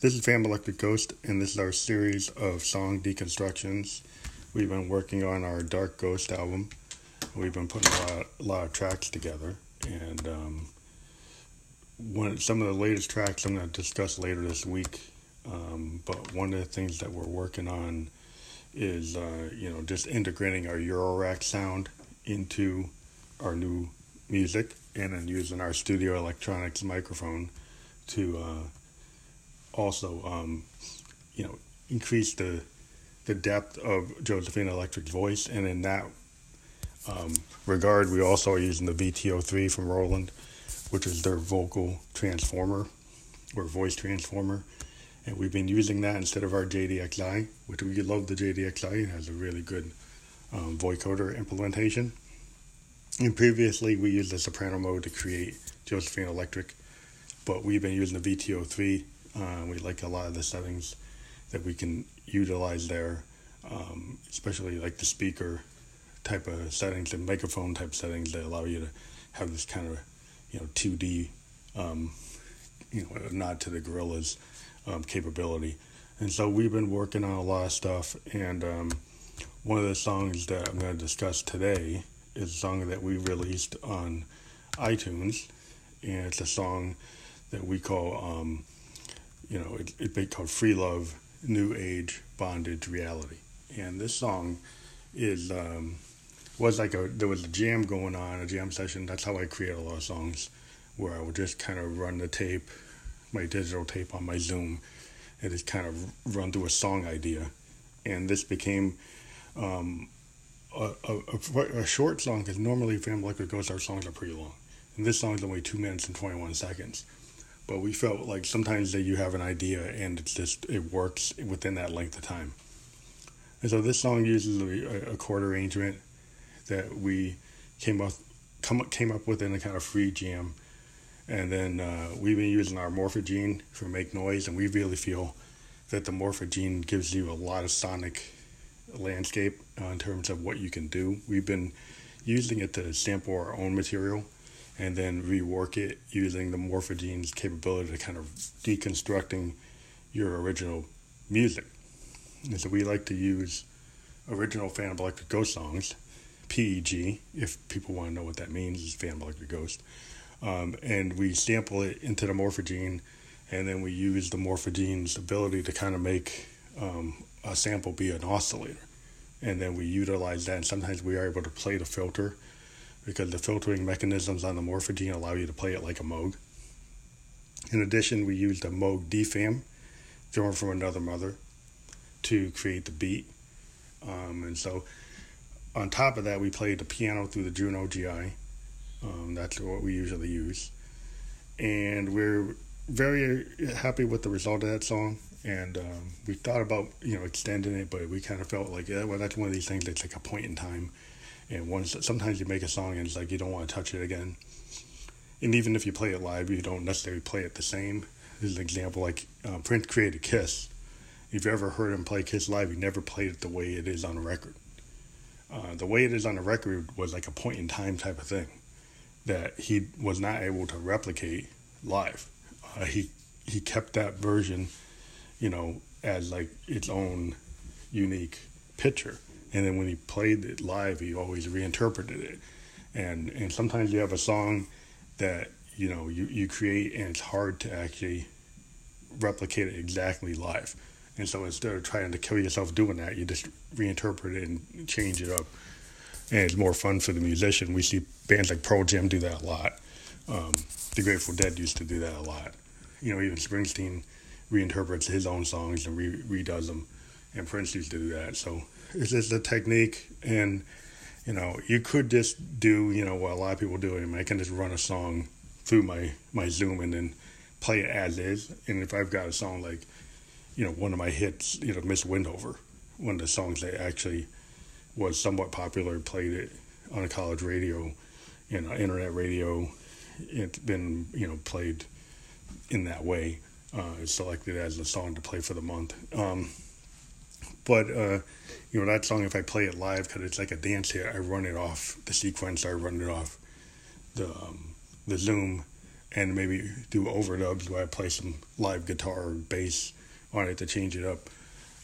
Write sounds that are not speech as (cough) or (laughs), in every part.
This is Phantom Electric Ghost, and this is our series of song deconstructions. We've been working on our Dark Ghost album. We've been putting a lot, a lot of tracks together, and um, one some of the latest tracks I'm going to discuss later this week. Um, but one of the things that we're working on is uh, you know just integrating our Eurorack sound into our new music, and then using our Studio Electronics microphone to uh, also um, you know increase the the depth of Josephine Electric's voice, and in that um, regard, we also are using the VTO3 from Roland, which is their vocal transformer or voice transformer. And we've been using that instead of our JDXI, which we love the JDXI. It has a really good um, vocoder implementation. And previously, we used the soprano mode to create Josephine Electric, but we've been using the VTO3. Uh, we like a lot of the settings that we can utilize there, um, especially like the speaker type of settings and microphone type settings that allow you to have this kind of you know 2D um, you know nod to the Gorillaz um, capability. And so we've been working on a lot of stuff, and um, one of the songs that I'm going to discuss today is a song that we released on iTunes, and it's a song that we call, um, you know, it, it's called "Free Love, New Age Bondage Reality," and this song is um, was like a there was a jam going on, a jam session. That's how I create a lot of songs, where I would just kind of run the tape, my digital tape on my Zoom, and just kind of run through a song idea, and this became um, a, a, a, short song because normally Phantom Electric Ghost our songs are pretty long, and this song is only two minutes and twenty one seconds. But we felt like sometimes that you have an idea and it's just it works within that length of time. And so this song uses a, a chord arrangement that we came up come came up with in a kind of free jam, and then uh, we've been using our Morphogene for make noise, and we really feel that the Morphogene gives you a lot of sonic landscape uh, in terms of what you can do. We've been using it to sample our own material and then rework it using the Morphogene's capability to kind of deconstructing your original music. And so we like to use original Phantom Electric Ghost songs PEG, if people want to know what that means, is Phantom Electric Ghost. Um, and we sample it into the morphogene, and then we use the morphogene's ability to kind of make um, a sample be an oscillator. And then we utilize that, and sometimes we are able to play the filter because the filtering mechanisms on the morphogene allow you to play it like a Moog. In addition, we used a Moog DFAM, drummer from another mother, to create the beat. Um, and so on top of that, we played the piano through the Juno GI. Um, that's what we usually use. And we're very happy with the result of that song. And um, we thought about, you know, extending it, but we kind of felt like, yeah, well, that's one of these things that's like a point in time. And once sometimes you make a song and it's like you don't want to touch it again. And even if you play it live, you don't necessarily play it the same. This is an example like uh, Prince created Kiss. If you ever heard him play Kiss live, he never played it the way it is on a record. Uh, the way it is on the record was like a point in time type of thing that he was not able to replicate live. Uh, he he kept that version, you know, as like its own unique picture. And then when he played it live, he always reinterpreted it. And and sometimes you have a song that you know you, you create and it's hard to actually replicate it exactly live. And so instead of trying to kill yourself doing that, you just reinterpret it and change it up. And it's more fun for the musician. We see bands like Pearl Jam do that a lot. Um, the Grateful Dead used to do that a lot. You know, even Springsteen reinterprets his own songs and re- redoes them. And to do that. So it's just a technique. And, you know, you could just do, you know, what a lot of people do. I, mean, I can just run a song through my, my Zoom and then play it as is. And if I've got a song like, you know, one of my hits, you know, Miss Windover, one of the songs that actually was somewhat popular, played it on a college radio, you know, internet radio. It's been, you know, played in that way, uh, selected as a song to play for the month. Um, but, uh, you know, that song, if I play it live, because it's like a dance hit, I run it off the sequence, I run it off the, um, the Zoom and maybe do overdubs where I play some live guitar or bass on it to change it up.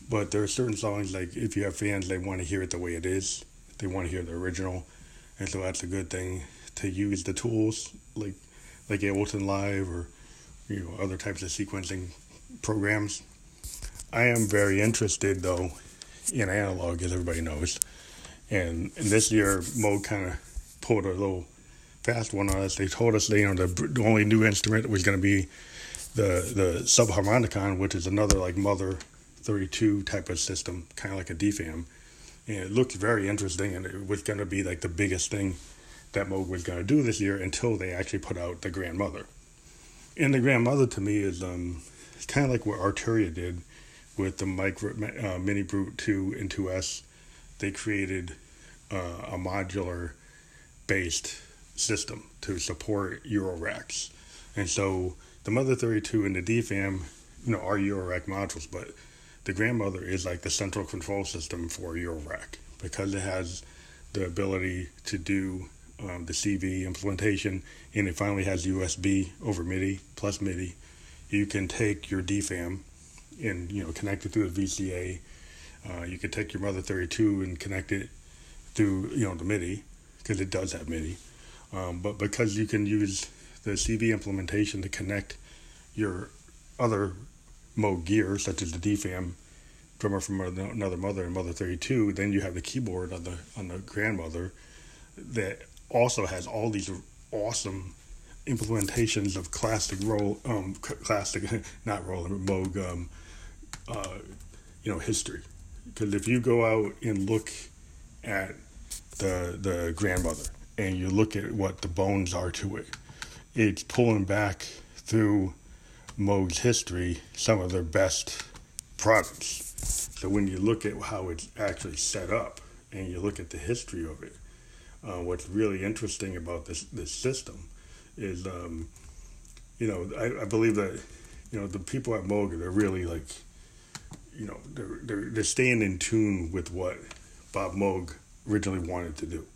But there are certain songs like if you have fans, they want to hear it the way it is. They want to hear the original, and so that's a good thing to use the tools like like Ableton Live or you know other types of sequencing programs. I am very interested though in analog, as everybody knows, and, and this year Moog kind of pulled a little fast one on us. They told us, they, you know, the, the only new instrument was going to be the the subharmonicon, which is another like Mother 32 type of system, kind of like a DFAM. And it looked very interesting, and it was going to be like the biggest thing that Moog was going to do this year until they actually put out the Grandmother. And the Grandmother to me is um, kind of like what Arturia did with the micro uh, Mini Brute 2 and 2S. They created uh, a modular based system to support Euroracks. And so the Mother 32 and the DFAM, you know, are Eurorack modules, but the grandmother is like the central control system for Eurorack because it has the ability to do um, the CV implementation and it finally has USB over MIDI plus MIDI. You can take your DFAM and you know connect it through the VCA. Uh, you could take your Mother 32 and connect it through you know the MIDI because it does have MIDI. Um, but because you can use the CV implementation to connect your other Moog gear, such as the DFAM drummer from another mother and Mother 32, then you have the keyboard on the on the grandmother that also has all these awesome implementations of classic roll, um, classic (laughs) not rolling (laughs) Moog, um, uh, you know, history. Because if you go out and look at the the grandmother and you look at what the bones are to it, it's pulling back through Moog's history some of their best products. So when you look at how it's actually set up and you look at the history of it, uh, what's really interesting about this this system is, um, you know, I, I, believe that, you know, the people at Moog they're really like, you know, they're they're they're staying in tune with what Bob Moog originally wanted to do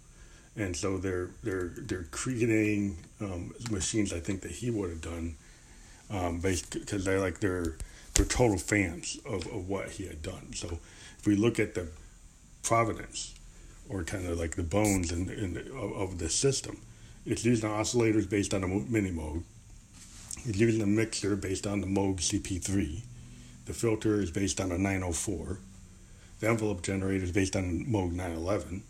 and so they're they're they're creating um, machines I think that he would have done, um, because they're like they're they're total fans of, of what he had done. So if we look at the provenance, or kind of like the bones in, in the, of, of the system, it's using oscillators based on a mini Moog. It's using a mixer based on the Moog CP3. The filter is based on a 904. The envelope generator is based on Moog 911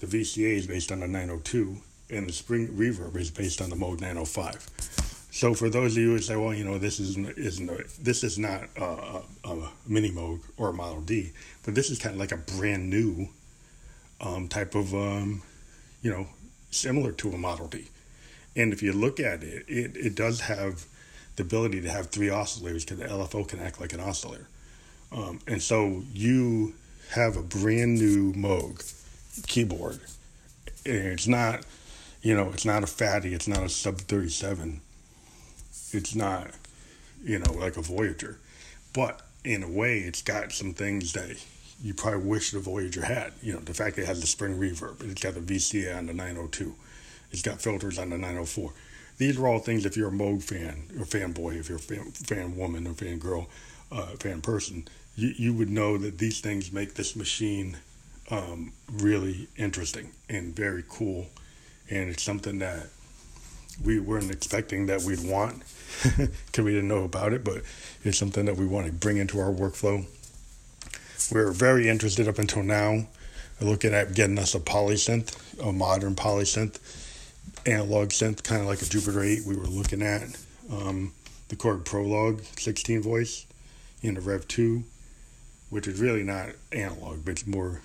the VCA is based on a 902, and the spring reverb is based on the Moog 905. So for those of you who say, well, you know, this isn't, isn't a, this is not a, a, mini Moog or a Model D, but this is kind of like a brand new um, type of, um, you know, similar to a Model D. And if you look at it, it, it does have the ability to have three oscillators because the LFO can act like an oscillator. Um, and so you have a brand new Moog keyboard. It's not, you know, it's not a fatty. It's not a sub thirty seven. It's not, you know, like a Voyager, but in a way, it's got some things that you probably wish the Voyager had. You know, the fact that it has the spring reverb, it's got the VCA on the 902, it's got filters on the 904. These are all things if you're a Moog fan or fanboy, if you're a fan, fan woman or fan girl, uh, fan person, you, you would know that these things make this machine um, really interesting and very cool. And it's something that we weren't expecting that we'd want (laughs) because we didn't know about it, but it's something that we want to bring into our workflow. We're very interested up until now looking at getting us a polysynth, a modern polysynth, analog synth, kind of like a Jupiter 8 we were looking at. Um, the Korg Prologue 16 voice in the Rev 2, which is really not analog, but it's more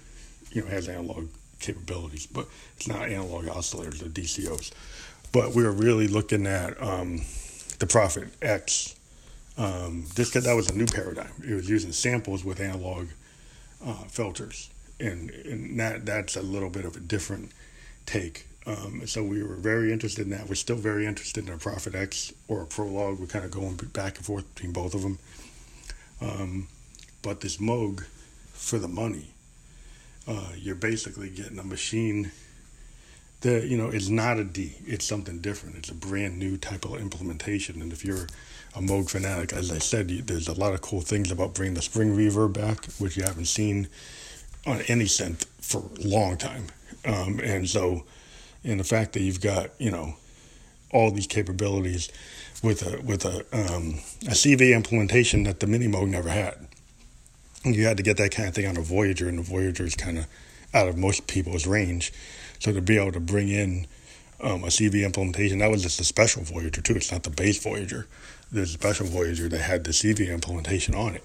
you know has analog capabilities, but it's not analog oscillators or DCOs. But we are really looking at um, the Prophet X. Um, just because that was a new paradigm, it was using samples with analog uh, filters, and and that that's a little bit of a different take. Um, so we were very interested in that. We're still very interested in a Prophet X or a Prologue. We're kind of going back and forth between both of them. Um, but this Moog, for the money, uh, you're basically getting a machine that you know it's not a D. It's something different. It's a brand new type of implementation. And if you're a Moog fanatic, as I said, you, there's a lot of cool things about bringing the spring reverb back, which you haven't seen on any synth for a long time. Um, and so, and the fact that you've got you know all these capabilities with a with a um, a CV implementation that the Mini Moog never had. You had to get that kind of thing on a Voyager, and the Voyager is kind of out of most people's range. So to be able to bring in um, a CV implementation, that was just a special Voyager too. It's not the base Voyager. There's a special Voyager that had the CV implementation on it.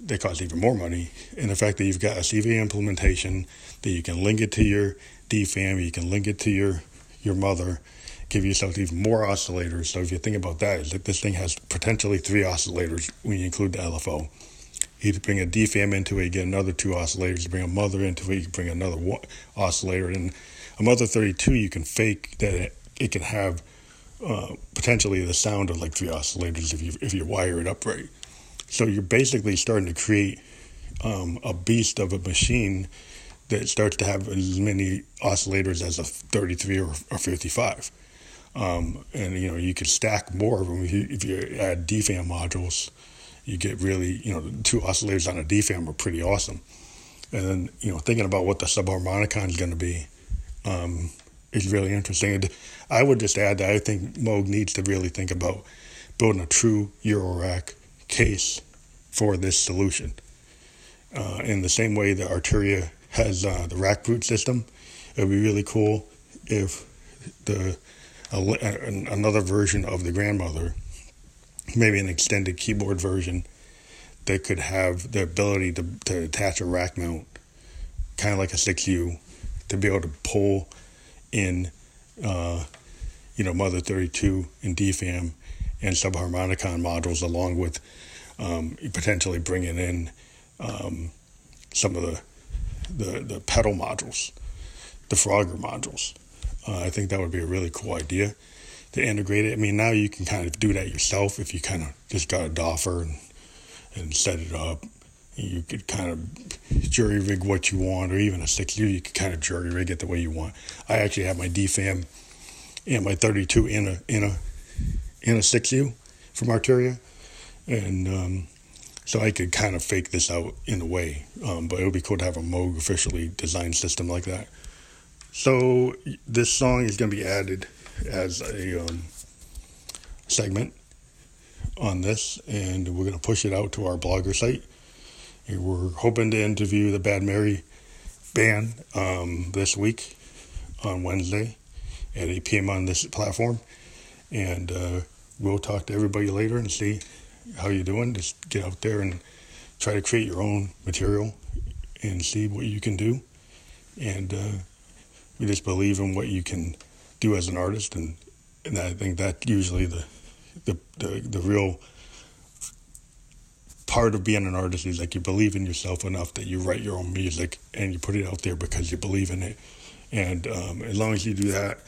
That cost even more money. And the fact that you've got a CV implementation that you can link it to your DFAM, you can link it to your your mother, give yourself even more oscillators. So if you think about that, is that this thing has potentially three oscillators when you include the LFO. You bring a DFAM into it, you get another two oscillators. You bring a mother into it, you bring another one oscillator. And a mother 32, you can fake that it, it can have uh, potentially the sound of like three oscillators if you if you wire it up right. So you're basically starting to create um, a beast of a machine that starts to have as many oscillators as a 33 or, or 55. Um, and you know you could stack more of them if you, add DFAM modules. You get really you know two oscillators on a DFAM are pretty awesome. And then you know thinking about what the subharmonicon is going to be um, is really interesting. And I would just add that I think Moog needs to really think about building a true Eurorack case for this solution. Uh, in the same way that Arturia has uh, the RackBrute system, it would be really cool if the another version of the grandmother, maybe an extended keyboard version that could have the ability to, to attach a rack mount, kind of like a 6U, to be able to pull in, uh, you know, Mother 32 and DFAM and subharmonicon modules along with um, potentially bringing in um, some of the, the, the pedal modules, the Frogger modules. Uh, I think that would be a really cool idea to integrate it. I mean, now you can kind of do that yourself if you kind of just got a Doffer and, and set it up. You could kind of jury rig what you want, or even a 6U, you could kind of jury rig it the way you want. I actually have my DFAM and my 32 in a in a in a 6U from Arturia, and um, so I could kind of fake this out in a way. Um, but it would be cool to have a Moog officially designed system like that. So this song is going to be added as a um, segment on this, and we're going to push it out to our blogger site. And we're hoping to interview the Bad Mary band um, this week on Wednesday at 8 p.m. on this platform, and uh, we'll talk to everybody later and see how you're doing. Just get out there and try to create your own material and see what you can do, and. Uh, we just believe in what you can do as an artist, and and I think that usually the the the, the real part of being an artist is like you believe in yourself enough that you write your own music and you put it out there because you believe in it. And um, as long as you do that,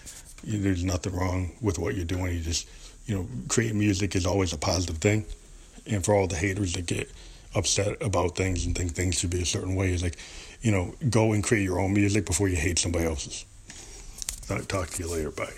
you, there's nothing wrong with what you're doing. You just, you know, creating music is always a positive thing. And for all the haters that get upset about things and think things should be a certain way, is like you know, go and create your own music before you hate somebody else's. I'll talk to you later. Bye.